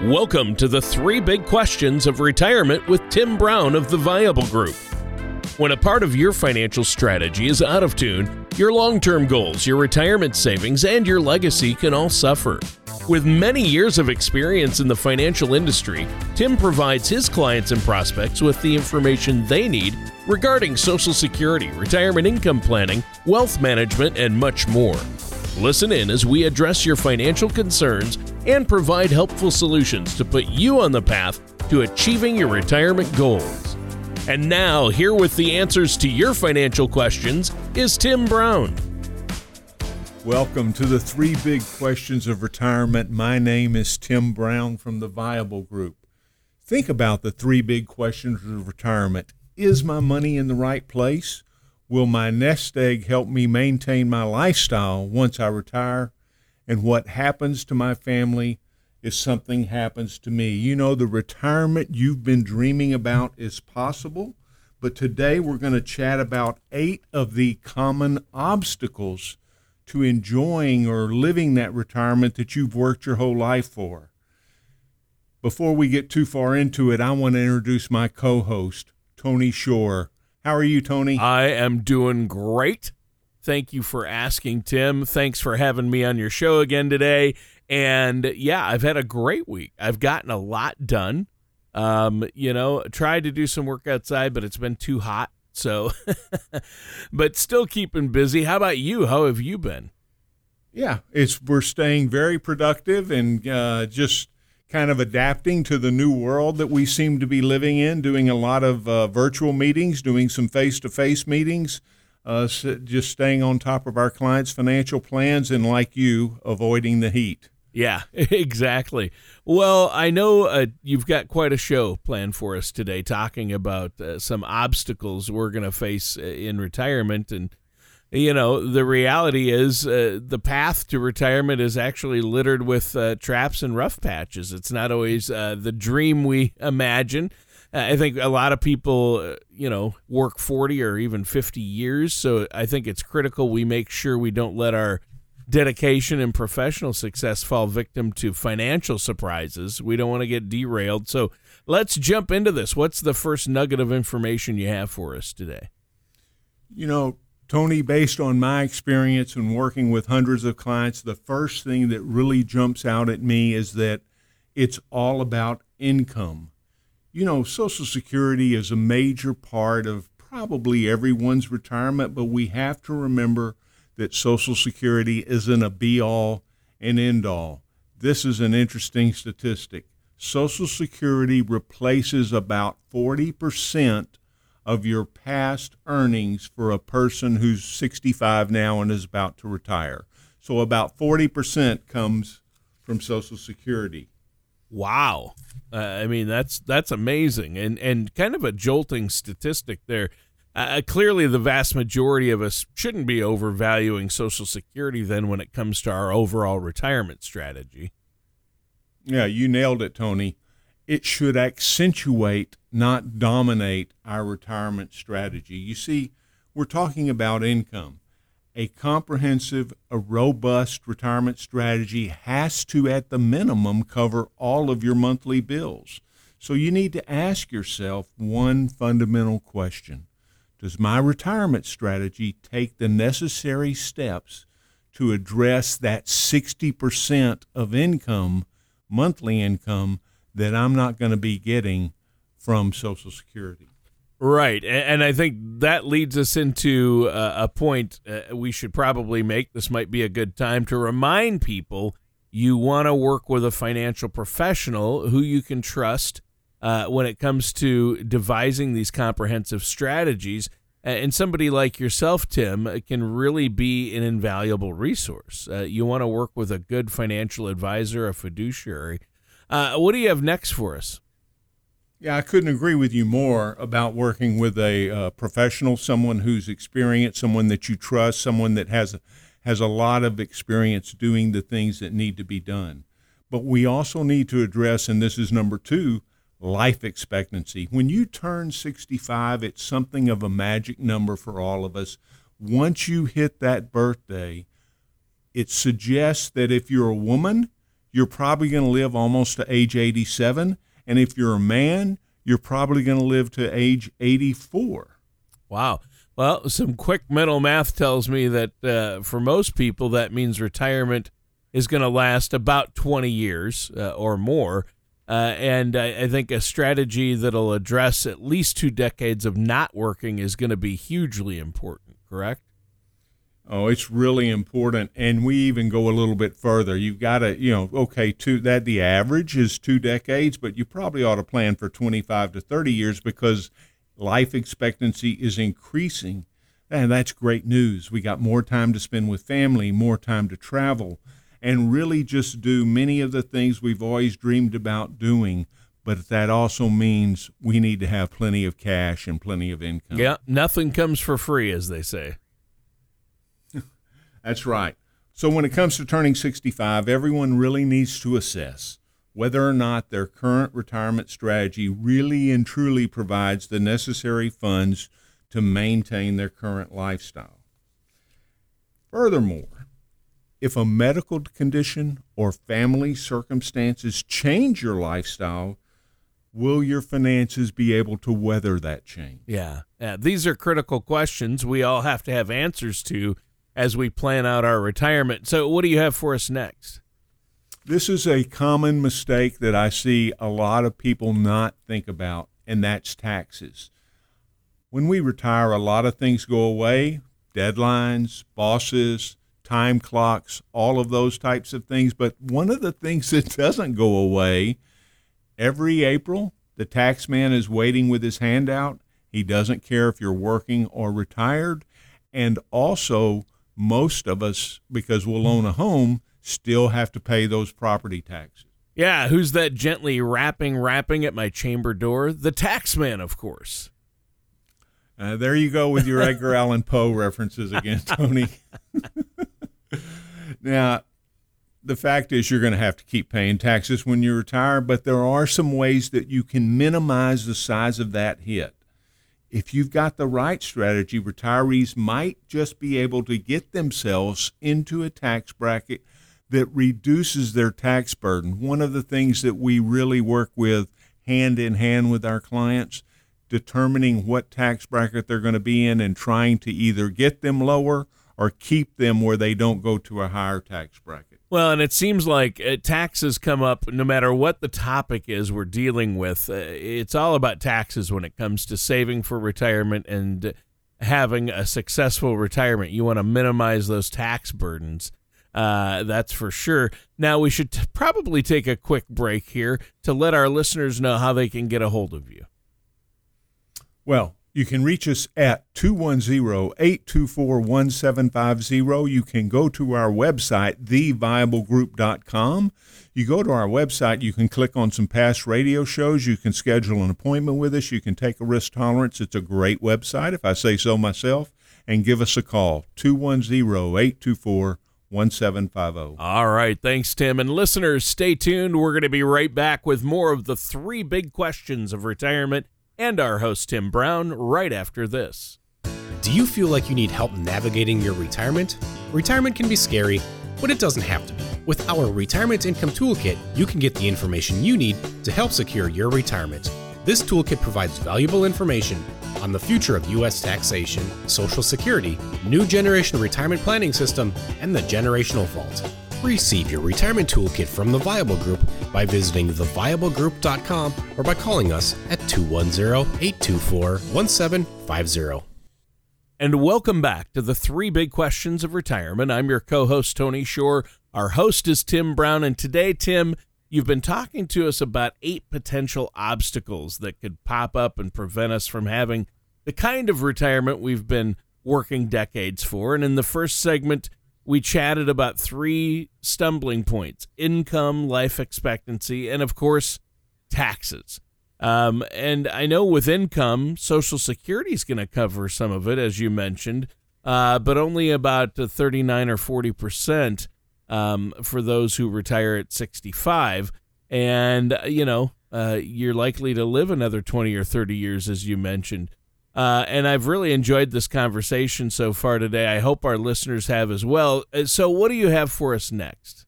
Welcome to the three big questions of retirement with Tim Brown of the Viable Group. When a part of your financial strategy is out of tune, your long term goals, your retirement savings, and your legacy can all suffer. With many years of experience in the financial industry, Tim provides his clients and prospects with the information they need regarding Social Security, retirement income planning, wealth management, and much more. Listen in as we address your financial concerns and provide helpful solutions to put you on the path to achieving your retirement goals. And now, here with the answers to your financial questions is Tim Brown. Welcome to the three big questions of retirement. My name is Tim Brown from the Viable Group. Think about the three big questions of retirement. Is my money in the right place? Will my nest egg help me maintain my lifestyle once I retire? And what happens to my family if something happens to me? You know, the retirement you've been dreaming about is possible, but today we're going to chat about eight of the common obstacles to enjoying or living that retirement that you've worked your whole life for. Before we get too far into it, I want to introduce my co host, Tony Shore. How are you, Tony? I am doing great. Thank you for asking, Tim. Thanks for having me on your show again today. And yeah, I've had a great week. I've gotten a lot done. Um, you know, tried to do some work outside, but it's been too hot. So, but still keeping busy. How about you? How have you been? Yeah, it's we're staying very productive and uh, just kind of adapting to the new world that we seem to be living in. Doing a lot of uh, virtual meetings, doing some face-to-face meetings, uh, just staying on top of our clients' financial plans, and like you, avoiding the heat. Yeah, exactly. Well, I know uh, you've got quite a show planned for us today, talking about uh, some obstacles we're going to face uh, in retirement. And, you know, the reality is uh, the path to retirement is actually littered with uh, traps and rough patches. It's not always the dream we imagine. I think a lot of people, uh, you know, work 40 or even 50 years. So I think it's critical we make sure we don't let our dedication and professional success fall victim to financial surprises. We don't want to get derailed. So let's jump into this. What's the first nugget of information you have for us today? You know, Tony, based on my experience and working with hundreds of clients, the first thing that really jumps out at me is that it's all about income you know, Social Security is a major part of probably everyone's retirement, but we have to remember that Social Security isn't a be all and end all. This is an interesting statistic. Social Security replaces about 40% of your past earnings for a person who's 65 now and is about to retire. So about 40% comes from Social Security. Wow. Uh, I mean, that's that's amazing and and kind of a jolting statistic there. Uh, uh, clearly, the vast majority of us shouldn't be overvaluing Social Security then when it comes to our overall retirement strategy. Yeah, you nailed it, Tony. It should accentuate, not dominate, our retirement strategy. You see, we're talking about income a comprehensive, a robust retirement strategy has to, at the minimum, cover all of your monthly bills. So you need to ask yourself one fundamental question Does my retirement strategy take the necessary steps to address that 60% of income, monthly income, that I'm not going to be getting from Social Security? Right. And I think that leads us into a point uh, we should probably make. This might be a good time to remind people you want to work with a financial professional who you can trust uh, when it comes to devising these comprehensive strategies. And somebody like yourself, Tim, can really be an invaluable resource. Uh, you want to work with a good financial advisor, a fiduciary. Uh, what do you have next for us? Yeah, I couldn't agree with you more about working with a uh, professional, someone who's experienced, someone that you trust, someone that has has a lot of experience doing the things that need to be done. But we also need to address, and this is number two, life expectancy. When you turn 65, it's something of a magic number for all of us. Once you hit that birthday, it suggests that if you're a woman, you're probably going to live almost to age 87. And if you're a man, you're probably going to live to age 84. Wow. Well, some quick mental math tells me that uh, for most people, that means retirement is going to last about 20 years uh, or more. Uh, and I, I, think a strategy that'll address at least two decades of not working is going to be hugely important, correct? Oh, it's really important, and we even go a little bit further. You've got to, you know, okay, two that the average is two decades, but you probably ought to plan for 25 to 30 years because life expectancy is increasing, and that's great news. We got more time to spend with family, more time to travel, and really just do many of the things we've always dreamed about doing. But that also means we need to have plenty of cash and plenty of income. Yeah, nothing comes for free, as they say. That's right. So when it comes to turning 65, everyone really needs to assess whether or not their current retirement strategy really and truly provides the necessary funds to maintain their current lifestyle. Furthermore, if a medical condition or family circumstances change your lifestyle, will your finances be able to weather that change? Yeah. yeah. These are critical questions we all have to have answers to as we plan out our retirement. So, what do you have for us next? This is a common mistake that I see a lot of people not think about, and that's taxes. When we retire, a lot of things go away deadlines, bosses, time clocks, all of those types of things. But one of the things that doesn't go away every April, the tax man is waiting with his hand out. He doesn't care if you're working or retired. And also, most of us, because we'll own a home, still have to pay those property taxes. Yeah, who's that gently rapping, rapping at my chamber door? The taxman, of course. Uh, there you go with your Edgar Allan Poe references again, Tony. now, the fact is, you're going to have to keep paying taxes when you retire, but there are some ways that you can minimize the size of that hit if you've got the right strategy, retirees might just be able to get themselves into a tax bracket that reduces their tax burden. One of the things that we really work with hand in hand with our clients, determining what tax bracket they're going to be in and trying to either get them lower or keep them where they don't go to a higher tax bracket. Well, and it seems like uh, taxes come up no matter what the topic is we're dealing with. Uh, it's all about taxes when it comes to saving for retirement and having a successful retirement. You want to minimize those tax burdens. Uh, that's for sure. Now, we should t- probably take a quick break here to let our listeners know how they can get a hold of you. Well, you can reach us at 210 824 1750. You can go to our website, theviablegroup.com. You go to our website, you can click on some past radio shows. You can schedule an appointment with us. You can take a risk tolerance. It's a great website, if I say so myself. And give us a call, 210 824 1750. All right. Thanks, Tim. And listeners, stay tuned. We're going to be right back with more of the three big questions of retirement and our host, Tim Brown, right after this. Do you feel like you need help navigating your retirement? Retirement can be scary, but it doesn't have to be. With our Retirement Income Toolkit, you can get the information you need to help secure your retirement. This toolkit provides valuable information on the future of U.S. taxation, Social Security, new generation retirement planning system, and the generational vault. Receive your retirement toolkit from the Viable Group by visiting theviablegroup.com or by calling us at 210-824-1750. And welcome back to the three big questions of retirement. I'm your co-host Tony Shore. Our host is Tim Brown and today Tim, you've been talking to us about eight potential obstacles that could pop up and prevent us from having the kind of retirement we've been working decades for. And in the first segment, we chatted about three stumbling points income, life expectancy, and of course, taxes. Um, and I know with income, Social Security is going to cover some of it, as you mentioned, uh, but only about 39 or 40 percent um, for those who retire at 65. And, you know, uh, you're likely to live another 20 or 30 years, as you mentioned. Uh, and I've really enjoyed this conversation so far today. I hope our listeners have as well. Uh, so, what do you have for us next?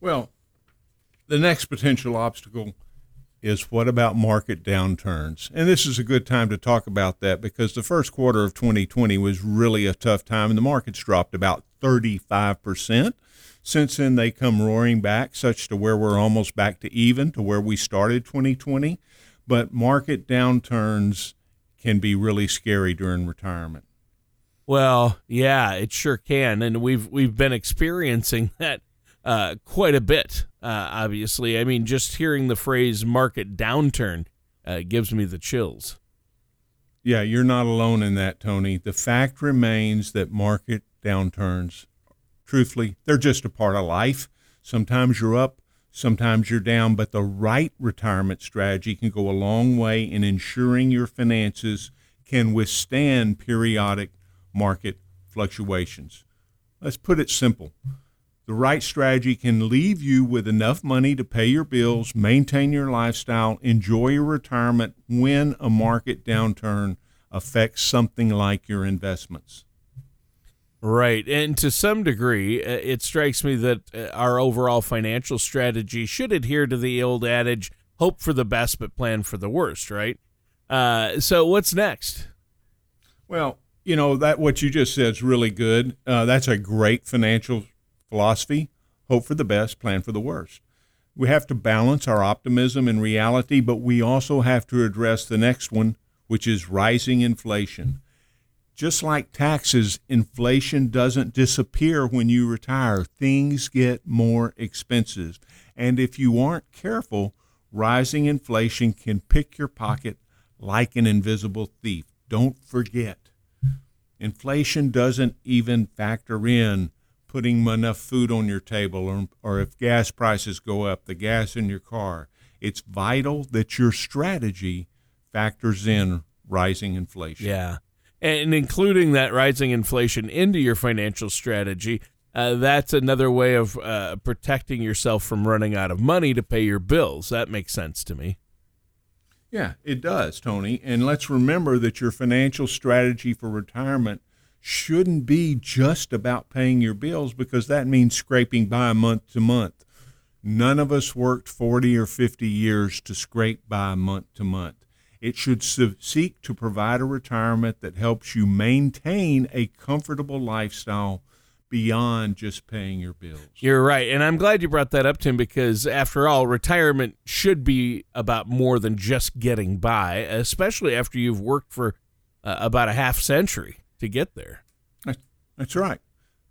Well, the next potential obstacle is what about market downturns? And this is a good time to talk about that because the first quarter of 2020 was really a tough time and the markets dropped about 35%. Since then, they come roaring back, such to where we're almost back to even to where we started 2020. But market downturns can be really scary during retirement. Well, yeah, it sure can, and we've we've been experiencing that uh, quite a bit. Uh, obviously, I mean, just hearing the phrase "market downturn" uh, gives me the chills. Yeah, you're not alone in that, Tony. The fact remains that market downturns, truthfully, they're just a part of life. Sometimes you're up, sometimes you're down, but the right retirement strategy can go a long way in ensuring your finances can withstand periodic market fluctuations. Let's put it simple. The right strategy can leave you with enough money to pay your bills, maintain your lifestyle, enjoy your retirement when a market downturn affects something like your investments. Right. And to some degree, uh, it strikes me that uh, our overall financial strategy should adhere to the old adage hope for the best, but plan for the worst, right? Uh, so, what's next? Well, you know that what you just said is really good. Uh, that's a great financial philosophy. Hope for the best, plan for the worst. We have to balance our optimism and reality, but we also have to address the next one, which is rising inflation. Just like taxes, inflation doesn't disappear when you retire. Things get more expensive. And if you aren't careful, rising inflation can pick your pocket like an invisible thief. Don't forget Inflation doesn't even factor in putting enough food on your table or, or if gas prices go up, the gas in your car. It's vital that your strategy factors in rising inflation. Yeah. And including that rising inflation into your financial strategy, uh, that's another way of uh, protecting yourself from running out of money to pay your bills. That makes sense to me. Yeah, it does, Tony. And let's remember that your financial strategy for retirement shouldn't be just about paying your bills because that means scraping by month to month. None of us worked 40 or 50 years to scrape by month to month. It should seek to provide a retirement that helps you maintain a comfortable lifestyle beyond just paying your bills. You're right. And I'm glad you brought that up, Tim, because after all, retirement should be about more than just getting by, especially after you've worked for uh, about a half century to get there. That's right.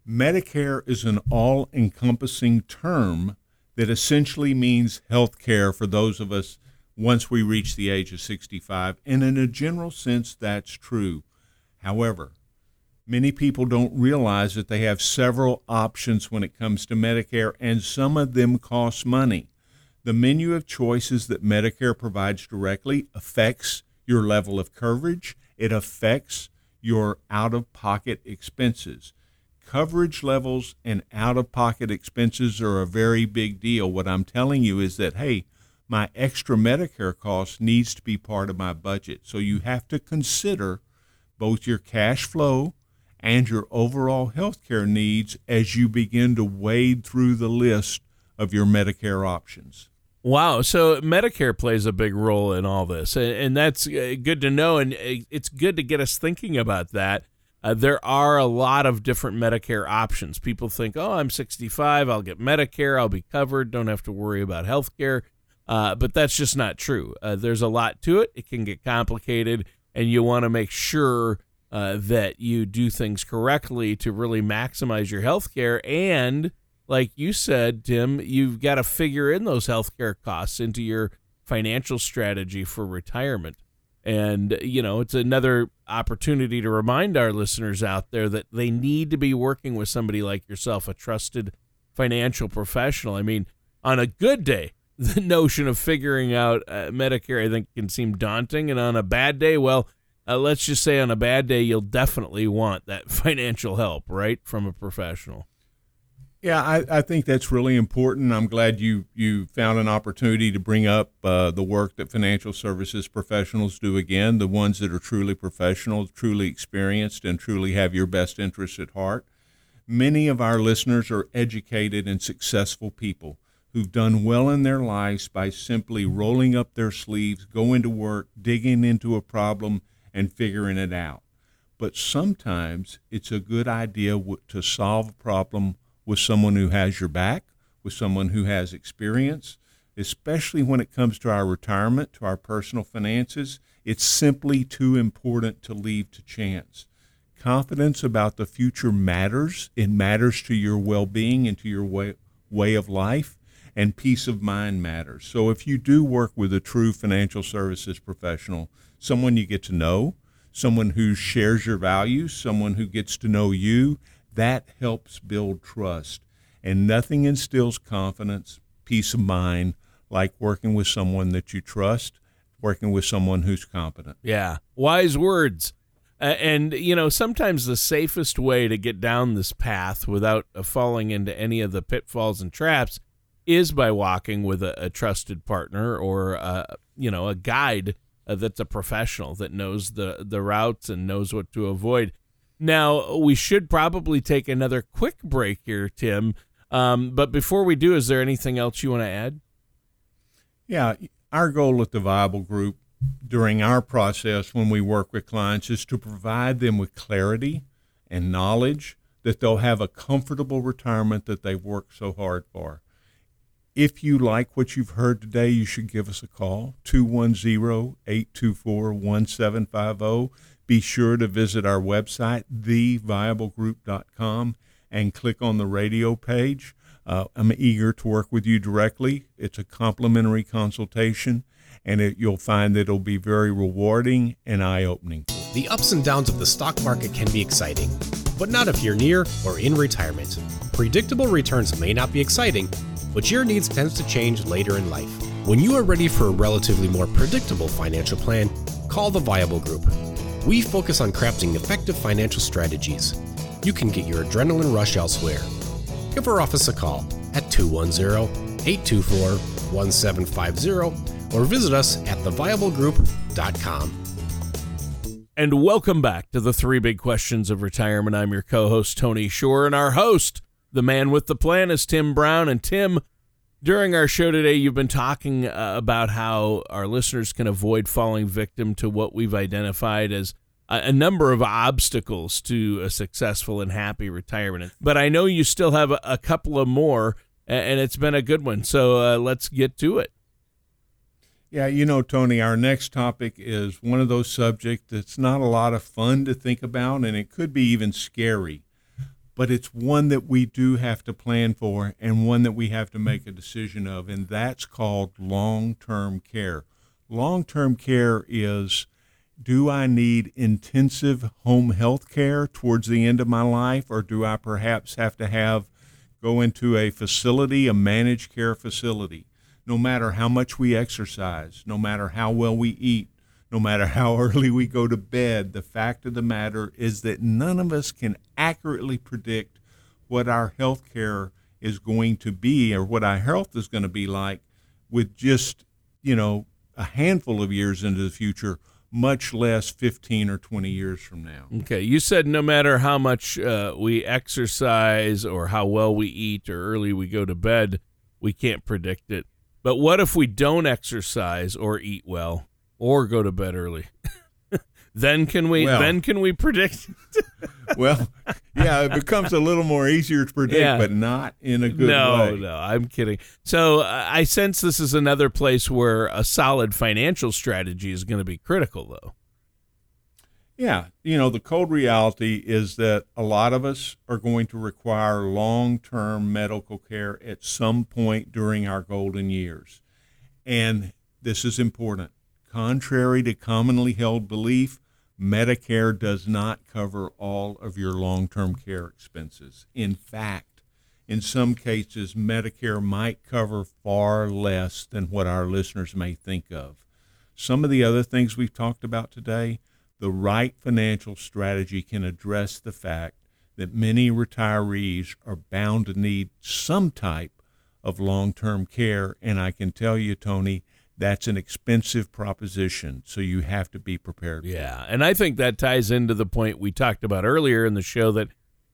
Medicare is an all encompassing term that essentially means health care for those of us once we reach the age of 65. And in a general sense, that's true. However, Many people don't realize that they have several options when it comes to Medicare, and some of them cost money. The menu of choices that Medicare provides directly affects your level of coverage, it affects your out of pocket expenses. Coverage levels and out of pocket expenses are a very big deal. What I'm telling you is that, hey, my extra Medicare cost needs to be part of my budget. So you have to consider both your cash flow and your overall health care needs as you begin to wade through the list of your Medicare options. Wow. So Medicare plays a big role in all this. And that's uh, good to know. And uh, it's good to get us thinking about that. Uh, there are a lot of different Medicare options. People think, oh, I'm 65, I'll get Medicare, I'll be covered, don't have to worry about health care. Uh, but that's just not true. Uh, there's a lot to it, it can get complicated, and you want to make sure uh, that you do things correctly to really maximize your health care. And like you said, Tim, you've got to figure in those health care costs into your financial strategy for retirement. And, you know, it's another opportunity to remind our listeners out there that they need to be working with somebody like yourself, a trusted financial professional. I mean, on a good day, the notion of figuring out uh, Medicare, I think, can seem daunting. And on a bad day, well, uh, let's just say on a bad day, you'll definitely want that financial help, right, from a professional. Yeah, I, I think that's really important. I'm glad you you found an opportunity to bring up uh, the work that financial services professionals do again, the ones that are truly professional, truly experienced, and truly have your best interests at heart. Many of our listeners are educated and successful people who've done well in their lives by simply rolling up their sleeves, going to work, digging into a problem, and figuring it out. But sometimes it's a good idea to solve a problem with someone who has your back, with someone who has experience, especially when it comes to our retirement, to our personal finances. It's simply too important to leave to chance. Confidence about the future matters. It matters to your well being and to your way, way of life and peace of mind matters. So if you do work with a true financial services professional, someone you get to know, someone who shares your values, someone who gets to know you, that helps build trust. And nothing instills confidence, peace of mind like working with someone that you trust, working with someone who's competent. Yeah. Wise words. Uh, and, you know, sometimes the safest way to get down this path without uh, falling into any of the pitfalls and traps is by walking with a, a trusted partner or a, you know a guide uh, that's a professional that knows the the routes and knows what to avoid. Now we should probably take another quick break here, Tim. Um, but before we do, is there anything else you want to add? Yeah, our goal at the Viable Group during our process when we work with clients is to provide them with clarity and knowledge that they'll have a comfortable retirement that they've worked so hard for. If you like what you've heard today, you should give us a call 210 824 1750. Be sure to visit our website, theviablegroup.com, and click on the radio page. Uh, I'm eager to work with you directly. It's a complimentary consultation, and it, you'll find that it'll be very rewarding and eye opening. The ups and downs of the stock market can be exciting, but not if you're near or in retirement. Predictable returns may not be exciting but your needs tends to change later in life. When you are ready for a relatively more predictable financial plan, call the Viable Group. We focus on crafting effective financial strategies. You can get your adrenaline rush elsewhere. Give our office a call at 210 824 1750 or visit us at theviablegroup.com. And welcome back to the Three Big Questions of Retirement. I'm your co host, Tony Shore, and our host, the man with the plan is Tim Brown. And Tim, during our show today, you've been talking uh, about how our listeners can avoid falling victim to what we've identified as a, a, number of obstacles to a successful and happy retirement. But I know you still have a, a couple of more, and it's been a good one. So uh, let's get to it. Yeah, you know, Tony, our next topic is one of those subjects that's not a lot of fun to think about, and it could be even scary but it's one that we do have to plan for and one that we have to make a decision of, and that's called long term care. Long term care is do I need intensive home health care towards the end of my life, or do I perhaps have to have go into a facility, a managed care facility? No matter how much we exercise, no matter how well we eat, no matter how early we go to bed, the fact of the matter is that none of us can accurately predict what our health care is going to be or what our health is going to be like with just, you know, a handful of years into the future, much less 15 or 20 years from now. Okay. You said no matter how much uh, we exercise or how well we eat or early we go to bed, we can't predict it. But what if we don't exercise or eat well? or go to bed early. then can we well, then can we predict well yeah it becomes a little more easier to predict yeah. but not in a good no, way no no i'm kidding so uh, i sense this is another place where a solid financial strategy is going to be critical though yeah you know the cold reality is that a lot of us are going to require long-term medical care at some point during our golden years and this is important Contrary to commonly held belief, Medicare does not cover all of your long term care expenses. In fact, in some cases, Medicare might cover far less than what our listeners may think of. Some of the other things we've talked about today, the right financial strategy can address the fact that many retirees are bound to need some type of long term care. And I can tell you, Tony, that's an expensive proposition, so you have to be prepared. Yeah, and I think that ties into the point we talked about earlier in the show that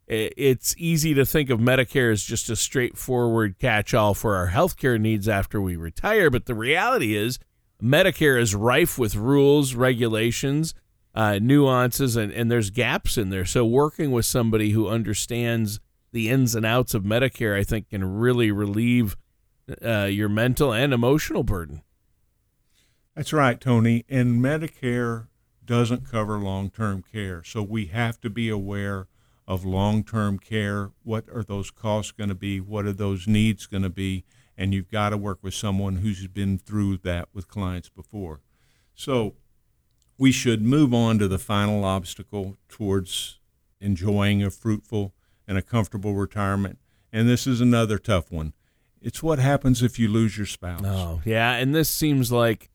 it's easy to think of Medicare as just a straightforward catch all for our healthcare needs after we retire. But the reality is, Medicare is rife with rules, regulations, uh, nuances, and, and there's gaps in there. So, working with somebody who understands the ins and outs of Medicare, I think, can really relieve uh, your mental and emotional burden. That's right, Tony. And Medicare doesn't cover long term care. So, we have to be aware of long term care. What are those costs going to be? What are those needs going to be? And you've got to work with someone who's been through that with clients before. So we should move on to the final obstacle towards enjoying a fruitful and a comfortable retirement. And this is another tough one. It's what happens if you lose your spouse. Oh, yeah. And this seems like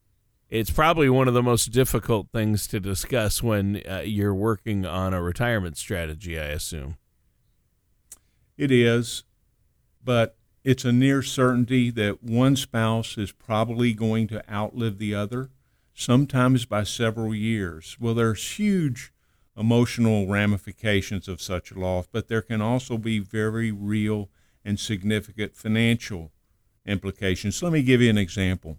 it's probably one of the most difficult things to discuss when uh, you're working on a retirement strategy, I assume. It is, but it's a near certainty that one spouse is probably going to outlive the other, sometimes by several years. Well, there's huge emotional ramifications of such a loss, but there can also be very real and significant financial implications. Let me give you an example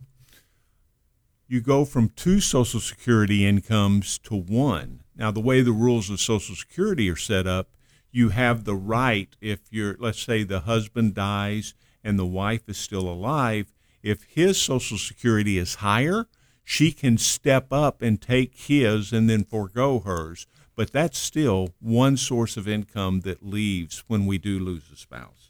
you go from two Social Security incomes to one. Now, the way the rules of Social Security are set up, you have the right, if you're, let's say the husband dies and the wife is still alive, if his Social Security is higher, she can step up and take his and then forego hers. But that's still one source of income that leaves when we do lose a spouse.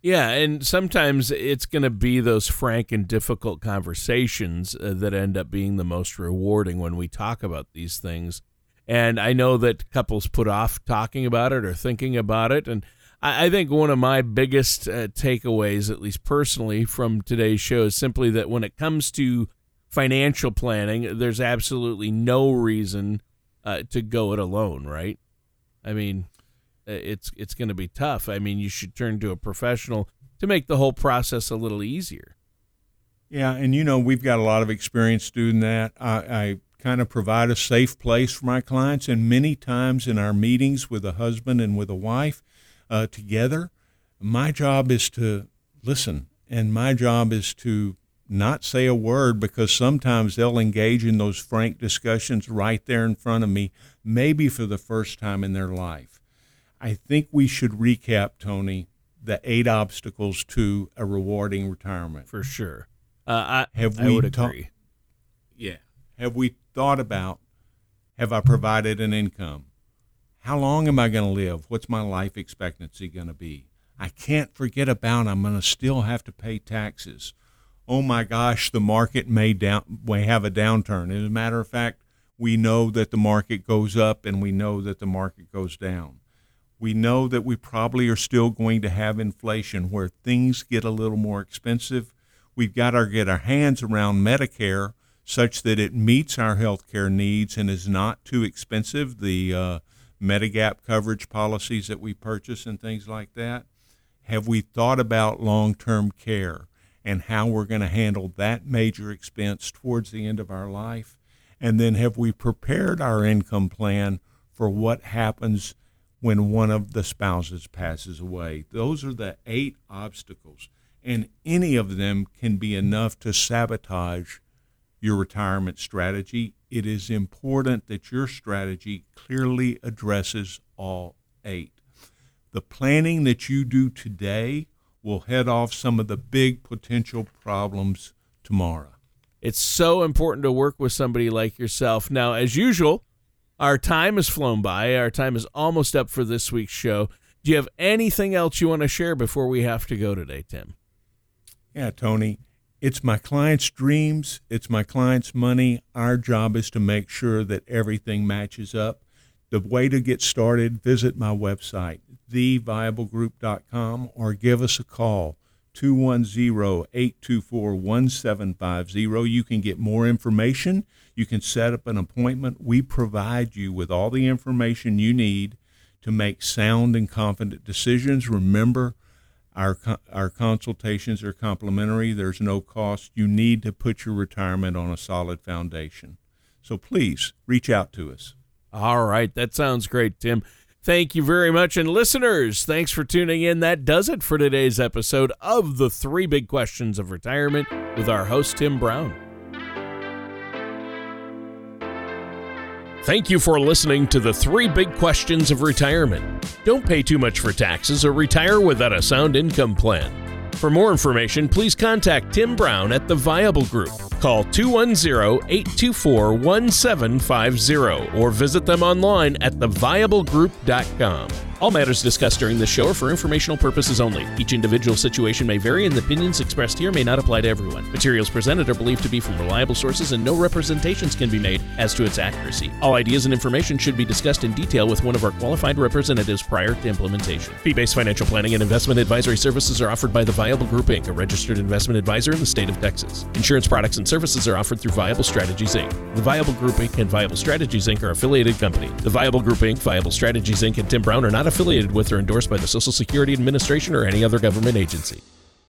Yeah, and sometimes it's going to be those frank and difficult conversations uh, that end up being the most rewarding when we talk about these things. And I know that couples put off talking about it or thinking about it. And I, I think one of my biggest uh, takeaways, at least personally, from today's show is simply that when it comes to financial planning, there's absolutely no reason uh, to go it alone, right? I mean, it's it's going to be tough. I mean, you should turn to a professional to make the whole process a little easier. Yeah, and you know we've got a lot of experience doing that. I, I kind of provide a safe place for my clients, and many times in our meetings with a husband and with a wife uh, together, my job is to listen, and my job is to not say a word because sometimes they'll engage in those frank discussions right there in front of me, maybe for the first time in their life. I think we should recap, Tony, the eight obstacles to a rewarding retirement. For sure. Uh, I, have I we would ta- agree. Yeah. Have we thought about have I provided an income? How long am I going to live? What's my life expectancy going to be? I can't forget about I'm going to still have to pay taxes. Oh my gosh, the market may down may have a downturn. As a matter of fact, we know that the market goes up and we know that the market goes down we know that we probably are still going to have inflation where things get a little more expensive. We've got to get our hands around Medicare such that it meets our health care needs and is not too expensive. The uh, Medigap coverage policies that we purchase and things like that. Have we thought about long term care and how we're going to handle that major expense towards the end of our life? And then have we prepared our income plan for what happens? when one of the spouses passes away. Those are the eight obstacles, and any of them can be enough to sabotage your retirement strategy. It is important that your strategy clearly addresses all eight. The planning that you do today will head off some of the big potential problems tomorrow. It's so important to work with somebody like yourself. Now, as usual, our time has flown by. Our time is almost up for this week's show. Do you have anything else you want to share before we have to go today, Tim? Yeah, Tony. It's my client's dreams. It's my client's money. Our job is to make sure that everything matches up. The way to get started, visit my website, theviablegroup.com, or give us a call, 210-824-1750. You can get more information. You can set up an appointment. We provide you with all the information you need to make sound and confident decisions. Remember, our our consultations are complimentary. There's no cost. You need to put your retirement on a solid foundation. So please reach out to us. All right, that sounds great, Tim. Thank you very much. And listeners, thanks for tuning in. That does it for today's episode of The Three Big Questions of Retirement with our host, Tim Brown. Thank you for listening to the three big questions of retirement. Don't pay too much for taxes or retire without a sound income plan. For more information, please contact Tim Brown at the Viable Group. Call 210 824 1750 or visit them online at theviablegroup.com. All matters discussed during this show are for informational purposes only. Each individual situation may vary, and the opinions expressed here may not apply to everyone. Materials presented are believed to be from reliable sources, and no representations can be made as to its accuracy. All ideas and information should be discussed in detail with one of our qualified representatives prior to implementation. Fee based financial planning and investment advisory services are offered by the Viable Group Inc., a registered investment advisor in the state of Texas. Insurance products and services are offered through Viable Strategies Inc. The Viable Group Inc. and Viable Strategies Inc. are affiliated company. The Viable Group Inc., Viable Strategies Inc., and Tim Brown are not affiliated with or endorsed by the Social Security Administration or any other government agency.